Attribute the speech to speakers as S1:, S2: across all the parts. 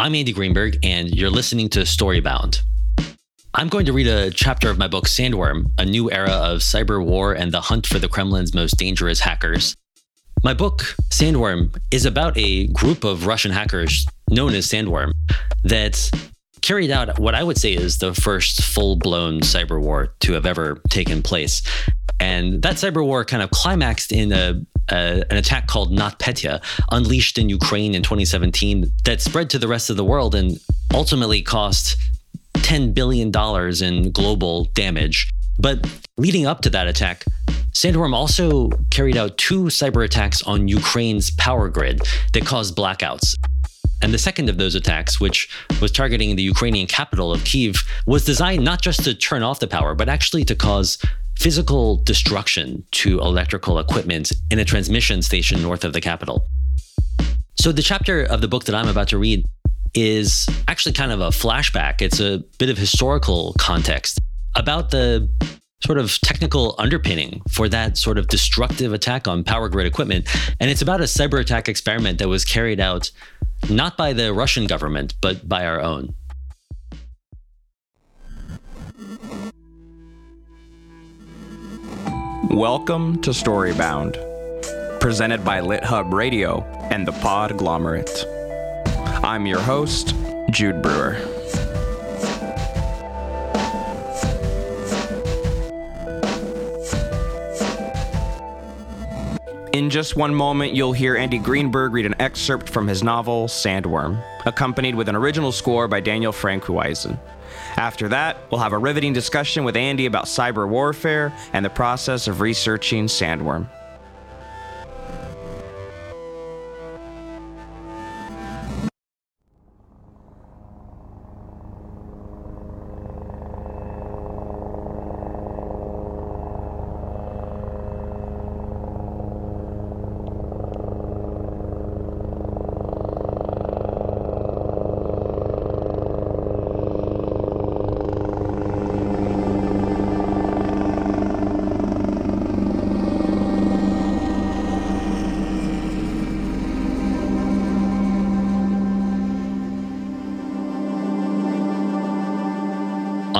S1: I'm Andy Greenberg, and you're listening to Storybound. I'm going to read a chapter of my book Sandworm, A New Era of Cyber War and the Hunt for the Kremlin's Most Dangerous Hackers. My book, Sandworm, is about a group of Russian hackers known as Sandworm that carried out what I would say is the first full blown cyber war to have ever taken place. And that cyber war kind of climaxed in a, a, an attack called NotPetya, unleashed in Ukraine in 2017, that spread to the rest of the world and ultimately cost $10 billion in global damage. But leading up to that attack, Sandworm also carried out two cyber attacks on Ukraine's power grid that caused blackouts. And the second of those attacks, which was targeting the Ukrainian capital of Kiev, was designed not just to turn off the power, but actually to cause physical destruction to electrical equipment in a transmission station north of the capital. So, the chapter of the book that I'm about to read is actually kind of a flashback. It's a bit of historical context about the sort of technical underpinning for that sort of destructive attack on power grid equipment. And it's about a cyber attack experiment that was carried out not by the Russian government, but by our own.
S2: Welcome to Storybound, presented by LitHub Radio and the Podglomerate. I'm your host, Jude Brewer. In just one moment, you'll hear Andy Greenberg read an excerpt from his novel, Sandworm, accompanied with an original score by Daniel Frankhuizen. After that, we'll have a riveting discussion with Andy about cyber warfare and the process of researching Sandworm.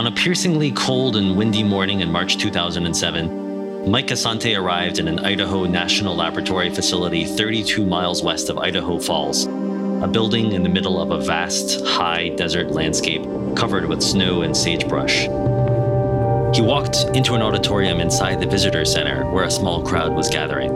S1: On a piercingly cold and windy morning in March 2007, Mike Assante arrived in an Idaho National Laboratory facility 32 miles west of Idaho Falls, a building in the middle of a vast, high desert landscape covered with snow and sagebrush. He walked into an auditorium inside the visitor center where a small crowd was gathering.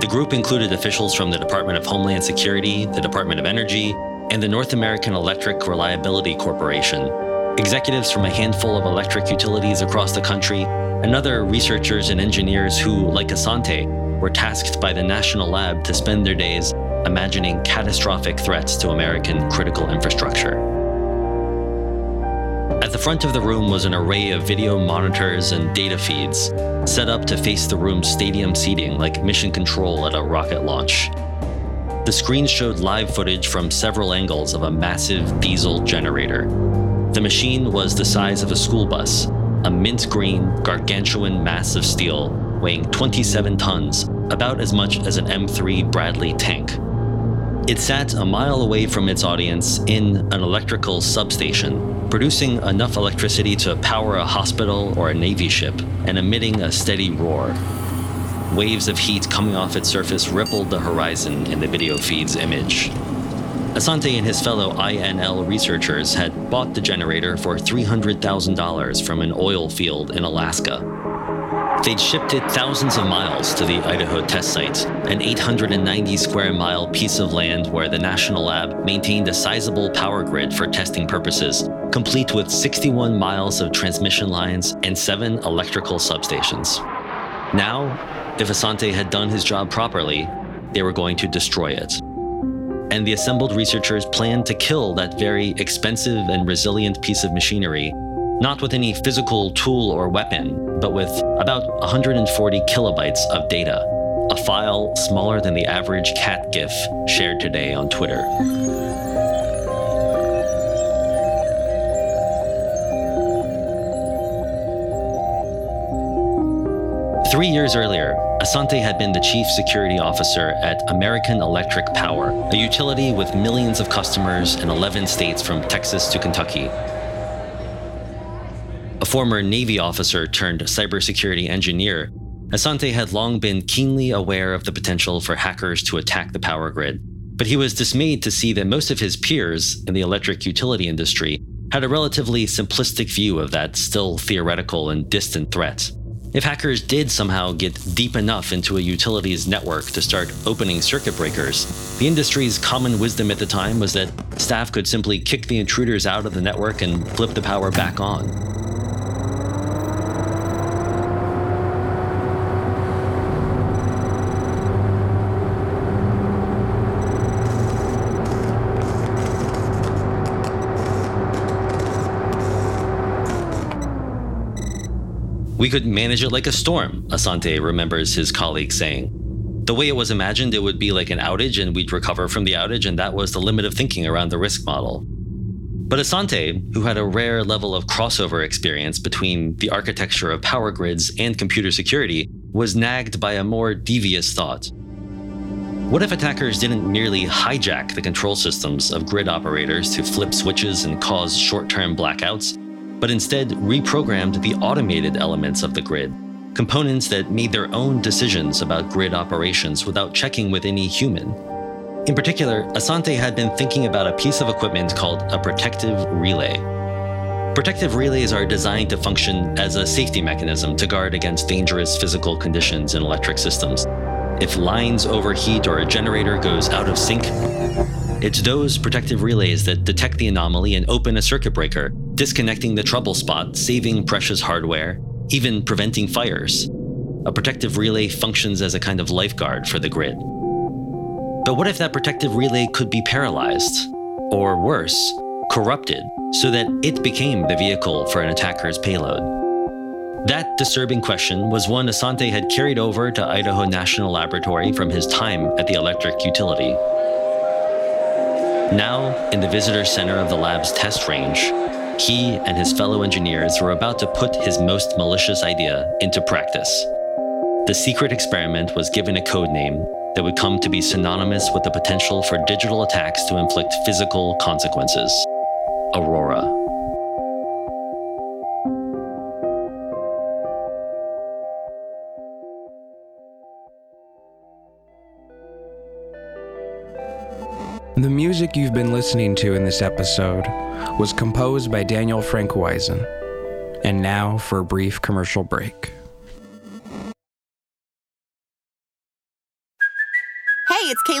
S1: The group included officials from the Department of Homeland Security, the Department of Energy, and the North American Electric Reliability Corporation, executives from a handful of electric utilities across the country, and other researchers and engineers who, like Assante, were tasked by the National Lab to spend their days imagining catastrophic threats to American critical infrastructure. At the front of the room was an array of video monitors and data feeds, set up to face the room's stadium seating like mission control at a rocket launch. The screen showed live footage from several angles of a massive diesel generator. The machine was the size of a school bus, a mint green, gargantuan mass of steel weighing 27 tons, about as much as an M3 Bradley tank. It sat a mile away from its audience in an electrical substation, producing enough electricity to power a hospital or a Navy ship and emitting a steady roar. Waves of heat coming off its surface rippled the horizon in the video feed's image. Assante and his fellow INL researchers had bought the generator for $300,000 from an oil field in Alaska. They'd shipped it thousands of miles to the Idaho test site, an 890 square mile piece of land where the National Lab maintained a sizable power grid for testing purposes, complete with 61 miles of transmission lines and seven electrical substations. Now, if Assante had done his job properly, they were going to destroy it. And the assembled researchers planned to kill that very expensive and resilient piece of machinery, not with any physical tool or weapon, but with about 140 kilobytes of data, a file smaller than the average cat GIF shared today on Twitter. Three years earlier, Assante had been the chief security officer at American Electric Power, a utility with millions of customers in 11 states from Texas to Kentucky. A former Navy officer turned cybersecurity engineer, Assante had long been keenly aware of the potential for hackers to attack the power grid, but he was dismayed to see that most of his peers in the electric utility industry had a relatively simplistic view of that still theoretical and distant threat. If hackers did somehow get deep enough into a utility's network to start opening circuit breakers, the industry's common wisdom at the time was that staff could simply kick the intruders out of the network and flip the power back on. We could manage it like a storm, Assante remembers his colleague saying. The way it was imagined, it would be like an outage and we'd recover from the outage, and that was the limit of thinking around the risk model. But Assante, who had a rare level of crossover experience between the architecture of power grids and computer security, was nagged by a more devious thought. What if attackers didn't merely hijack the control systems of grid operators to flip switches and cause short term blackouts, but instead reprogrammed the automated elements of the grid, components that made their own decisions about grid operations without checking with any human. In particular, Assante had been thinking about a piece of equipment called a protective relay. Protective relays are designed to function as a safety mechanism to guard against dangerous physical conditions in electric systems. If lines overheat or a generator goes out of sync, it's those protective relays that detect the anomaly and open a circuit breaker, disconnecting the trouble spot, saving precious hardware, even preventing fires. A protective relay functions as a kind of lifeguard for the grid. But what if that protective relay could be paralyzed? Or worse, corrupted, so that it became the vehicle for an attacker's payload? That disturbing question was one Assante had carried over to Idaho National Laboratory from his time at the electric utility. Now, in the visitor center of the lab's test range, he and his fellow engineers were about to put his most malicious idea into practice. The secret experiment was given a code name that would come to be synonymous with the potential for digital attacks to inflict physical consequences Aurora.
S2: The music you've been listening to in this episode was composed by Daniel Frankhuizen. And now for a brief commercial break.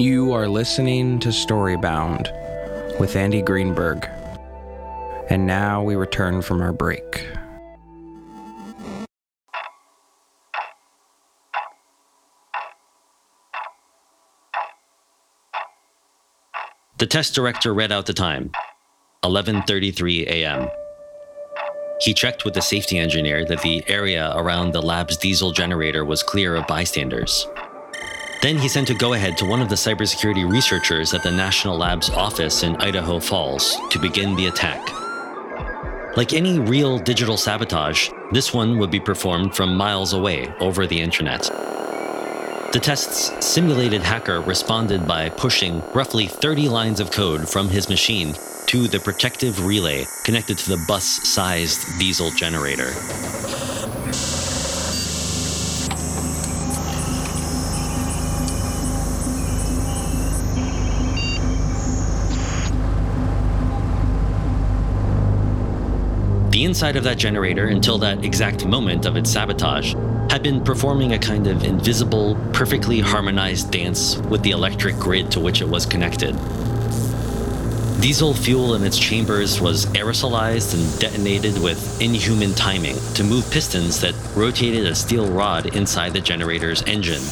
S2: You are listening to Storybound with Andy Greenberg. And now we return from our break.
S1: The test director read out the time 11:33 a.m. He checked with the safety engineer that the area around the lab's diesel generator was clear of bystanders. Then he sent a go ahead to one of the cybersecurity researchers at the National Labs office in Idaho Falls to begin the attack. Like any real digital sabotage, this one would be performed from miles away over the internet. The test's simulated hacker responded by pushing roughly 30 lines of code from his machine to the protective relay connected to the bus sized diesel generator. Inside of that generator, until that exact moment of its sabotage, had been performing a kind of invisible, perfectly harmonized dance with the electric grid to which it was connected. Diesel fuel in its chambers was aerosolized and detonated with inhuman timing to move pistons that rotated a steel rod inside the generator's engine.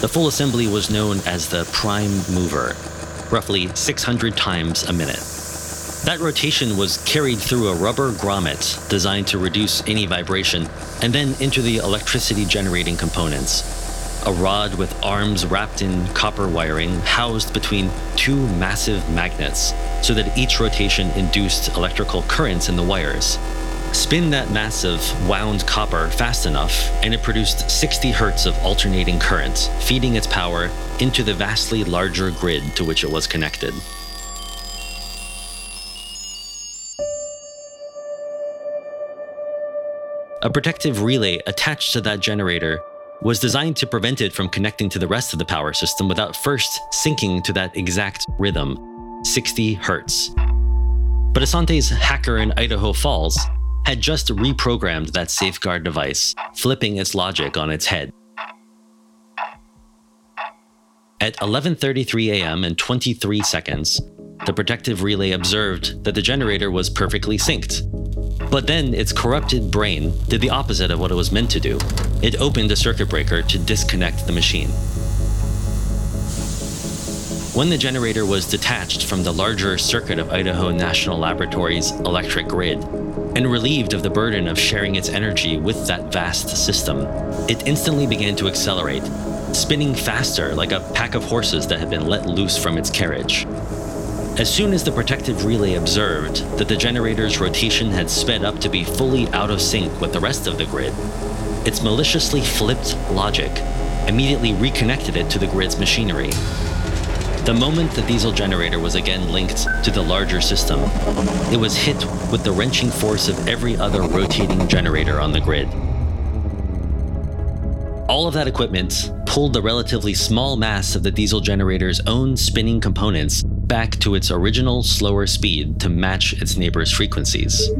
S1: The full assembly was known as the prime mover, roughly 600 times a minute. That rotation was carried through a rubber grommet designed to reduce any vibration and then into the electricity generating components, a rod with arms wrapped in copper wiring housed between two massive magnets so that each rotation induced electrical currents in the wires. Spin that massive wound copper fast enough, and it produced 60 hertz of alternating current, feeding its power into the vastly larger grid to which it was connected. A protective relay attached to that generator was designed to prevent it from connecting to the rest of the power system without first syncing to that exact rhythm 60 hertz. But Assante's hacker in Idaho Falls had just reprogrammed that safeguard device, flipping its logic on its head. At 11:33 a.m. and 23 seconds, the protective relay observed that the generator was perfectly synced. But then its corrupted brain did the opposite of what it was meant to do. It opened a circuit breaker to disconnect the machine. When the generator was detached from the larger circuit of Idaho National Laboratory's electric grid and relieved of the burden of sharing its energy with that vast system, it instantly began to accelerate, spinning faster like a pack of horses that had been let loose from its carriage. As soon as the protective relay observed that the generator's rotation had sped up to be fully out of sync with the rest of the grid, its maliciously flipped logic immediately reconnected it to the grid's machinery. The moment the diesel generator was again linked to the larger system, it was hit with the wrenching force of every other rotating generator on the grid. All of that equipment pulled the relatively small mass of the diesel generator's own spinning components back to its original slower speed to match its neighbor's frequencies.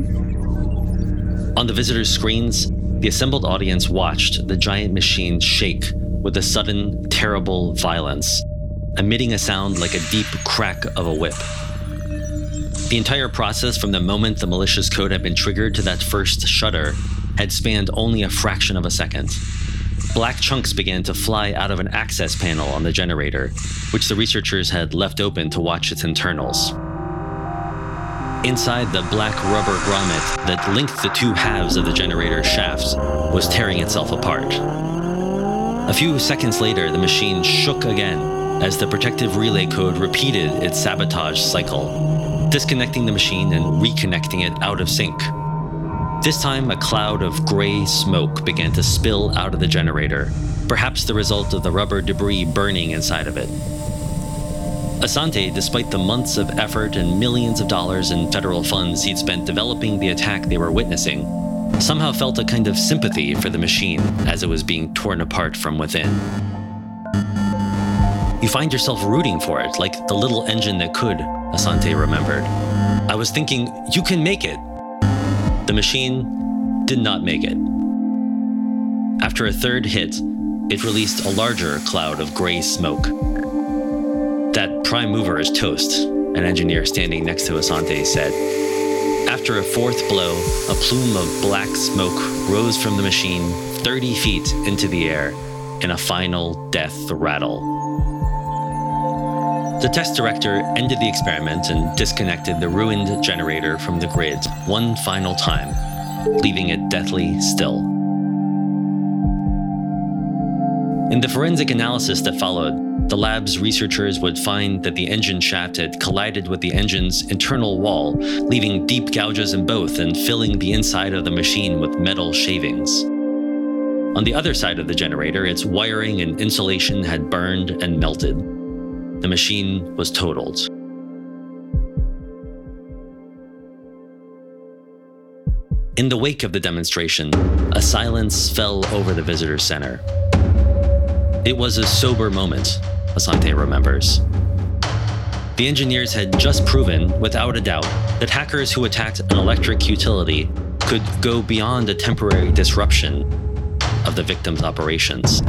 S1: On the visitors' screens, the assembled audience watched the giant machine shake with a sudden, terrible violence, emitting a sound like a deep crack of a whip. The entire process from the moment the malicious code had been triggered to that first shudder had spanned only a fraction of a second black chunks began to fly out of an access panel on the generator, which the researchers had left open to watch its internals. Inside the black rubber grommet that linked the two halves of the generator shafts was tearing itself apart. A few seconds later, the machine shook again as the protective relay code repeated its sabotage cycle, disconnecting the machine and reconnecting it out of sync. This time, a cloud of gray smoke began to spill out of the generator, perhaps the result of the rubber debris burning inside of it. Assante, despite the months of effort and millions of dollars in federal funds he'd spent developing the attack they were witnessing, somehow felt a kind of sympathy for the machine as it was being torn apart from within. You find yourself rooting for it, like the little engine that could, Assante remembered. I was thinking, you can make it. The machine did not make it. After a third hit, it released a larger cloud of gray smoke. That prime mover is toast, an engineer standing next to Assante said. After a fourth blow, a plume of black smoke rose from the machine 30 feet into the air in a final death rattle. The test director ended the experiment and disconnected the ruined generator from the grid one final time, leaving it deathly still. In the forensic analysis that followed, the lab's researchers would find that the engine shaft had collided with the engine's internal wall, leaving deep gouges in both and filling the inside of the machine with metal shavings. On the other side of the generator, its wiring and insulation had burned and melted the machine was totaled. In the wake of the demonstration, a silence fell over the visitor center. It was a sober moment, Assante remembers. The engineers had just proven, without a doubt, that hackers who attacked an electric utility could go beyond a temporary disruption of the victim's operations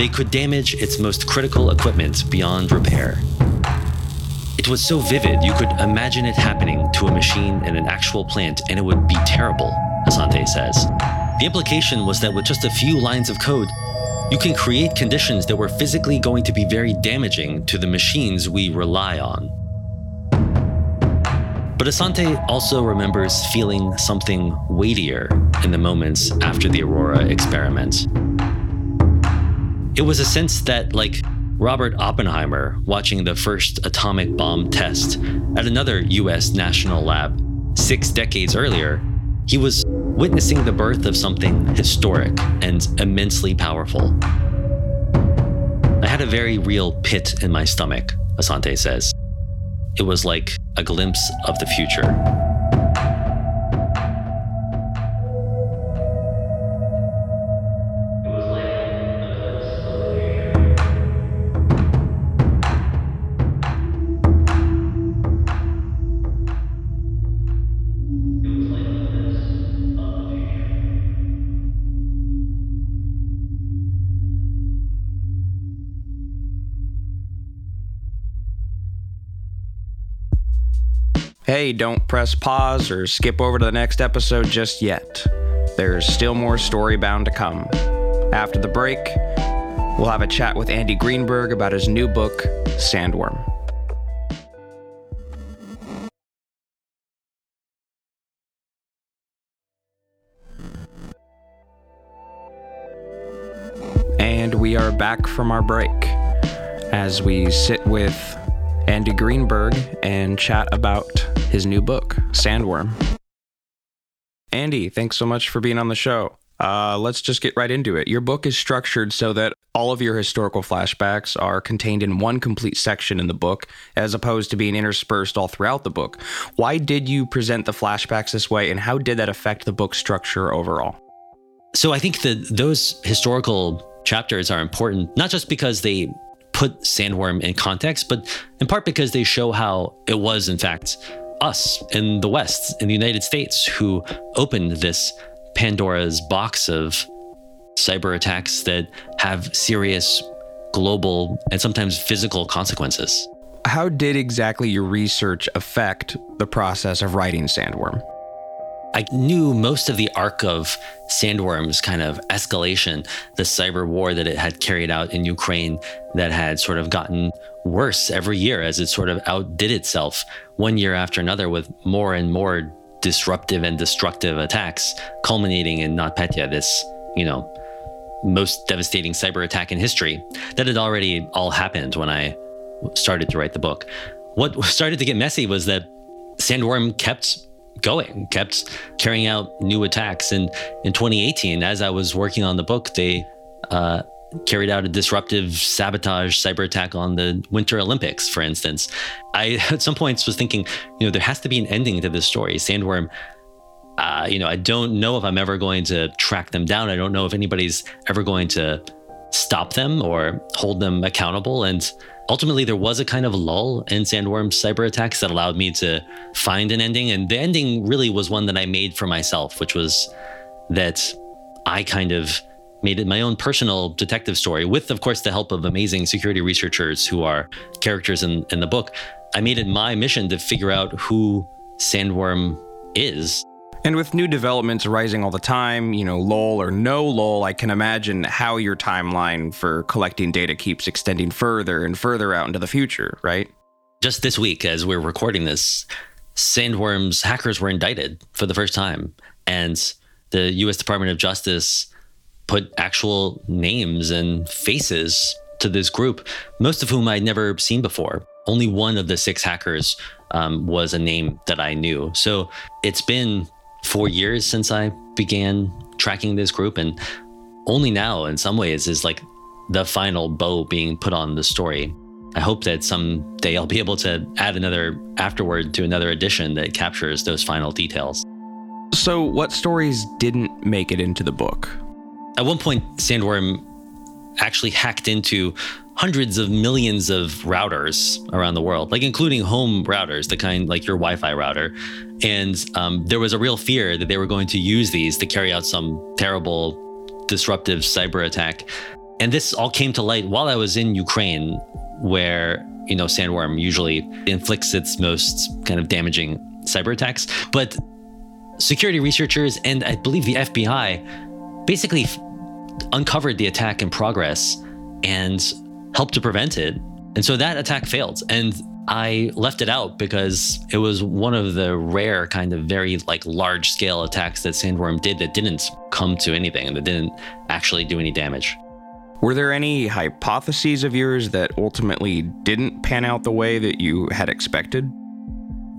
S1: they could damage its most critical equipment beyond repair. It was so vivid, you could imagine it happening to a machine in an actual plant, and it would be terrible, Assante says. The implication was that with just a few lines of code, you can create conditions that were physically going to be very damaging to the machines we rely on. But Assante also remembers feeling something weightier in the moments after the Aurora experiment. It was a sense that, like Robert Oppenheimer watching the first atomic bomb test at another US national lab six decades earlier, he was witnessing the birth of something historic and immensely powerful. I had a very real pit in my stomach, Assante says. It was like a glimpse of the future.
S2: Hey, don't press pause or skip over to the next episode just yet. There's still more Storybound to come. After the break, we'll have a chat with Andy Greenberg about his new book, Sandworm. And we are back from our break as we sit with Andy Greenberg and chat about his new book, Sandworm. Andy, thanks so much for being on the show. Uh, let's just get right into it. Your book is structured so that all of your historical flashbacks are contained in one complete section in the book, as opposed to being interspersed all throughout the book. Why did you present the flashbacks this way, and how did that affect the book structure overall?
S1: So I think that those historical chapters are important, not just because they put Sandworm in context, but in part because they show how it was, in fact, us in the West, in the United States, who opened this Pandora's box of cyber attacks that have serious global and sometimes physical consequences.
S2: How did exactly your research affect the process of writing Sandworm?
S1: I knew most of the arc of Sandworm's kind of escalation, the cyber war that it had carried out in Ukraine that had sort of gotten worse every year as it sort of outdid itself one year after another with more and more disruptive and destructive attacks, culminating in NotPetya, this, you know, most devastating cyber attack in history that had already all happened when I started to write the book. What started to get messy was that Sandworm kept going, kept carrying out new attacks. And in 2018, as I was working on the book, they uh, carried out a disruptive sabotage cyber attack on the Winter Olympics, for instance. I, at some points, was thinking, you know, there has to be an ending to this story. Sandworm, uh, you know, I don't know if I'm ever going to track them down. I don't know if anybody's ever going to stop them or hold them accountable. And ultimately there was a kind of lull in Sandworm's cyber attacks that allowed me to find an ending. And the ending really was one that I made for myself, which was that I kind of made it my own personal detective story with, of course, the help of amazing security researchers who are characters in, in the book. I made it my mission to figure out who Sandworm is
S2: and with new developments rising all the time, you know, lull or no lull, I can imagine how your timeline for collecting data keeps extending further and further out into the future, right?
S1: Just this week, as we're recording this, Sandworm's hackers were indicted for the first time. And the US Department of Justice put actual names and faces to this group, most of whom I'd never seen before. Only one of the six hackers um, was a name that I knew. So it's been four years since I began tracking this group. And only now, in some ways, is like the final bow being put on the story. I hope that someday I'll be able to add another afterword to another edition that captures those final details.
S2: So, what stories didn't make it into the book?
S1: At one point, Sandworm actually hacked into hundreds of millions of routers around the world, like including home routers, the kind like your Wi Fi router. And um, there was a real fear that they were going to use these to carry out some terrible disruptive cyber attack. And this all came to light while I was in Ukraine, where, you know, Sandworm usually inflicts its most kind of damaging cyber attacks. But security researchers and I believe the FBI basically uncovered the attack in progress and helped to prevent it. And so that attack failed. And I left it out because it was one of the rare kind of very like large scale attacks that Sandworm did that didn't come to anything and that didn't actually do any damage.
S2: Were there any hypotheses of yours that ultimately didn't pan out the way that you had expected?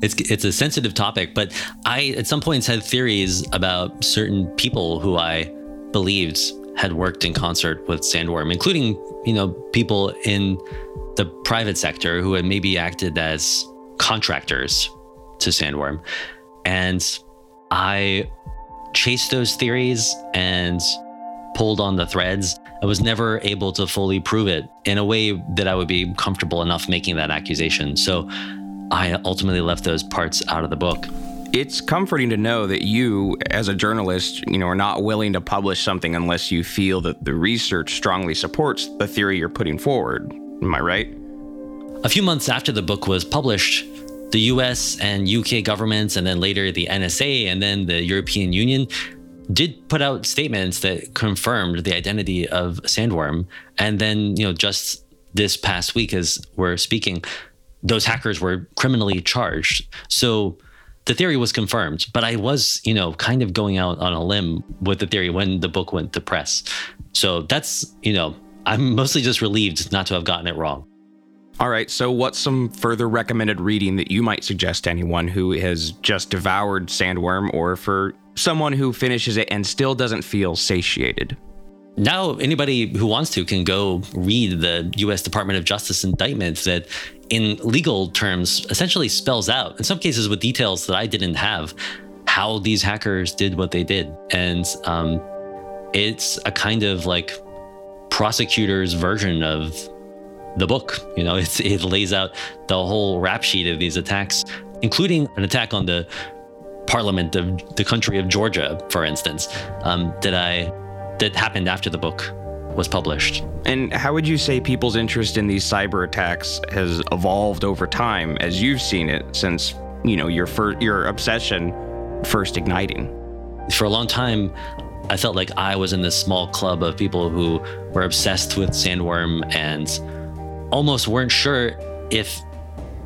S1: It's it's a sensitive topic, but I at some points had theories about certain people who I believed had worked in concert with Sandworm, including, you know, people in the private sector who had maybe acted as contractors to Sandworm. And I chased those theories and pulled on the threads. I was never able to fully prove it in a way that I would be comfortable enough making that accusation. So I ultimately left those parts out of the book.
S2: It's comforting to know that you, as a journalist, you know, are not willing to publish something unless you feel that the research strongly supports the theory you're putting forward. Am I right?
S1: A few months after the book was published, the US and UK governments, and then later the NSA and then the European Union did put out statements that confirmed the identity of Sandworm. And then, you know, just this past week, as we're speaking, those hackers were criminally charged. So the theory was confirmed, but I was, you know, kind of going out on a limb with the theory when the book went to press. So that's, you know, I'm mostly just relieved not to have gotten it wrong.
S2: All right, so what's some further recommended reading that you might suggest to anyone who has just devoured Sandworm or for someone who finishes it and still doesn't feel satiated?
S1: Now, anybody who wants to can go read the US Department of Justice indictment that, in legal terms, essentially spells out, in some cases with details that I didn't have, how these hackers did what they did. And um, it's a kind of like prosecutor's version of the book. You know, it lays out the whole rap sheet of these attacks, including an attack on the parliament of the country of Georgia, for instance, um, that I that happened after the book was published.
S2: And how would you say people's interest in these cyber attacks has evolved over time as you've seen it since, you know, your your obsession first igniting?
S1: For a long time, I felt like I was in this small club of people who were obsessed with Sandworm and almost weren't sure if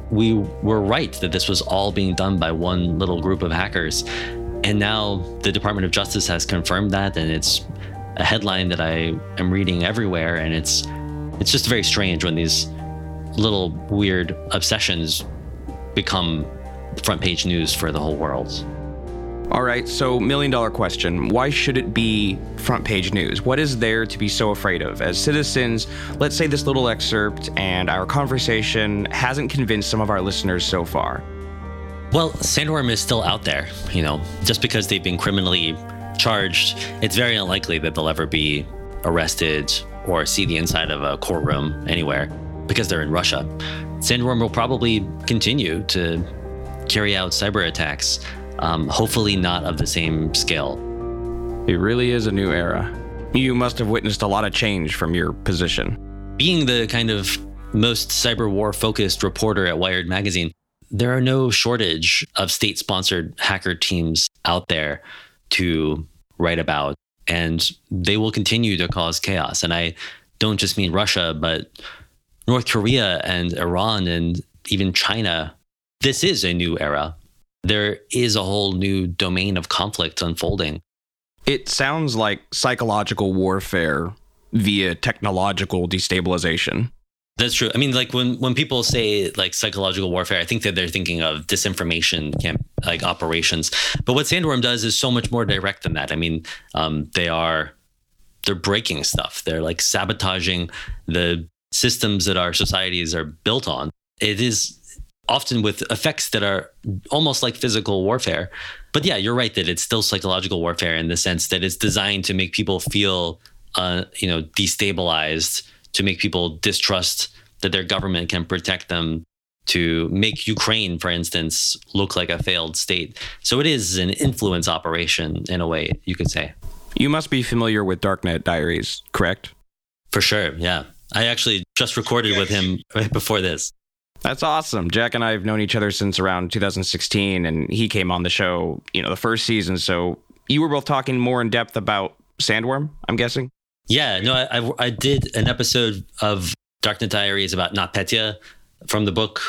S1: we were right that this was all being done by one little group of hackers. And now the Department of Justice has confirmed that, and it's a headline that I am reading everywhere, and it's it's just very strange when these little weird obsessions become front page news for the whole world.
S2: All right, so million dollar question. Why should it be front page news? What is there to be so afraid of? As citizens, let's say this little excerpt and our conversation hasn't convinced some of our listeners so far.
S1: Well, Sandworm is still out there, you know, just because they've been criminally charged, it's very unlikely that they'll ever be arrested or see the inside of a courtroom anywhere because they're in Russia. Sandworm will probably continue to carry out cyber attacks, um, hopefully not of the same scale.
S2: It really is a new era. You must have witnessed a lot of change from your position.
S1: Being the kind of most cyber war focused reporter at Wired Magazine, there are no shortage of state sponsored hacker teams out there to write about, and they will continue to cause chaos. And I don't just mean Russia, but North Korea and Iran and even China. This is a new era. There is a whole new domain of conflict unfolding.
S2: It sounds like psychological warfare via technological destabilization.
S1: That's true. I mean, like when when people say like psychological warfare, I think that they're thinking of disinformation camp like operations. But what Sandworm does is so much more direct than that. I mean, um, they are they're breaking stuff. They're like sabotaging the systems that our societies are built on. It is often with effects that are almost like physical warfare. But yeah, you're right that it's still psychological warfare in the sense that it's designed to make people feel, uh, you know, destabilized to make people distrust that their government can protect them to make Ukraine, for instance, look like a failed state. So it is an influence operation in a way, you could say.
S2: You must be familiar with Darknet Diaries, correct?
S1: For sure. Yeah. I actually just recorded with him right before this.
S2: That's awesome. Jack and I have known each other since around 2016, and he came on the show, you know, the first season. So you were both talking more in depth about Sandworm, I'm guessing?
S1: Yeah, no, I, I, did an episode of Darknet Diaries about NotPetya from the book.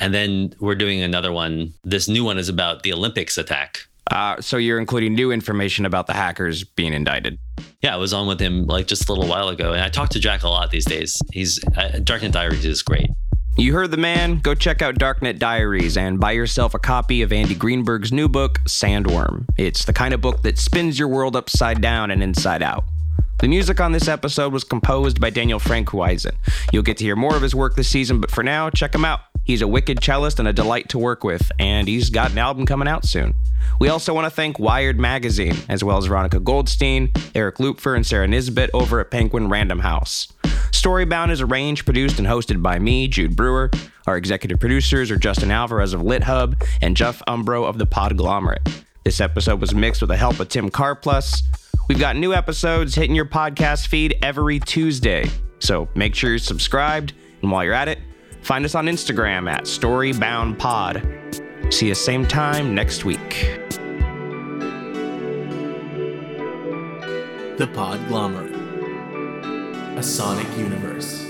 S1: And then we're doing another one. This new one is about the Olympics attack.
S2: Uh, so you're including new information about the hackers being indicted.
S1: Yeah, I was on with him like just a little while ago, and I talk to Jack a lot these days. He's uh, Darknet Diaries is great.
S2: You heard the man. Go check out Darknet Diaries and buy yourself a copy of Andy Greenberg's new book, Sandworm. It's the kind of book that spins your world upside down and inside out. The music on this episode was composed by Daniel Frankhuizen. You'll get to hear more of his work this season, but for now, check him out. He's a wicked cellist and a delight to work with, and he's got an album coming out soon. We also want to thank Wired Magazine, as well as Veronica Goldstein, Eric Lupfer, and Sarah Nisbet over at Penguin Random House. Storybound is arranged, produced, and hosted by me, Jude Brewer. Our executive producers are Justin Alvarez of LitHub and Jeff Umbro of the Podglomerate. This episode was mixed with the help of Tim Carplus. We've got new episodes hitting your podcast feed every Tuesday, so make sure you're subscribed. And while you're at it, find us on Instagram at StoryboundPod. See you same time next week.
S3: The Podglomerate, a sonic universe.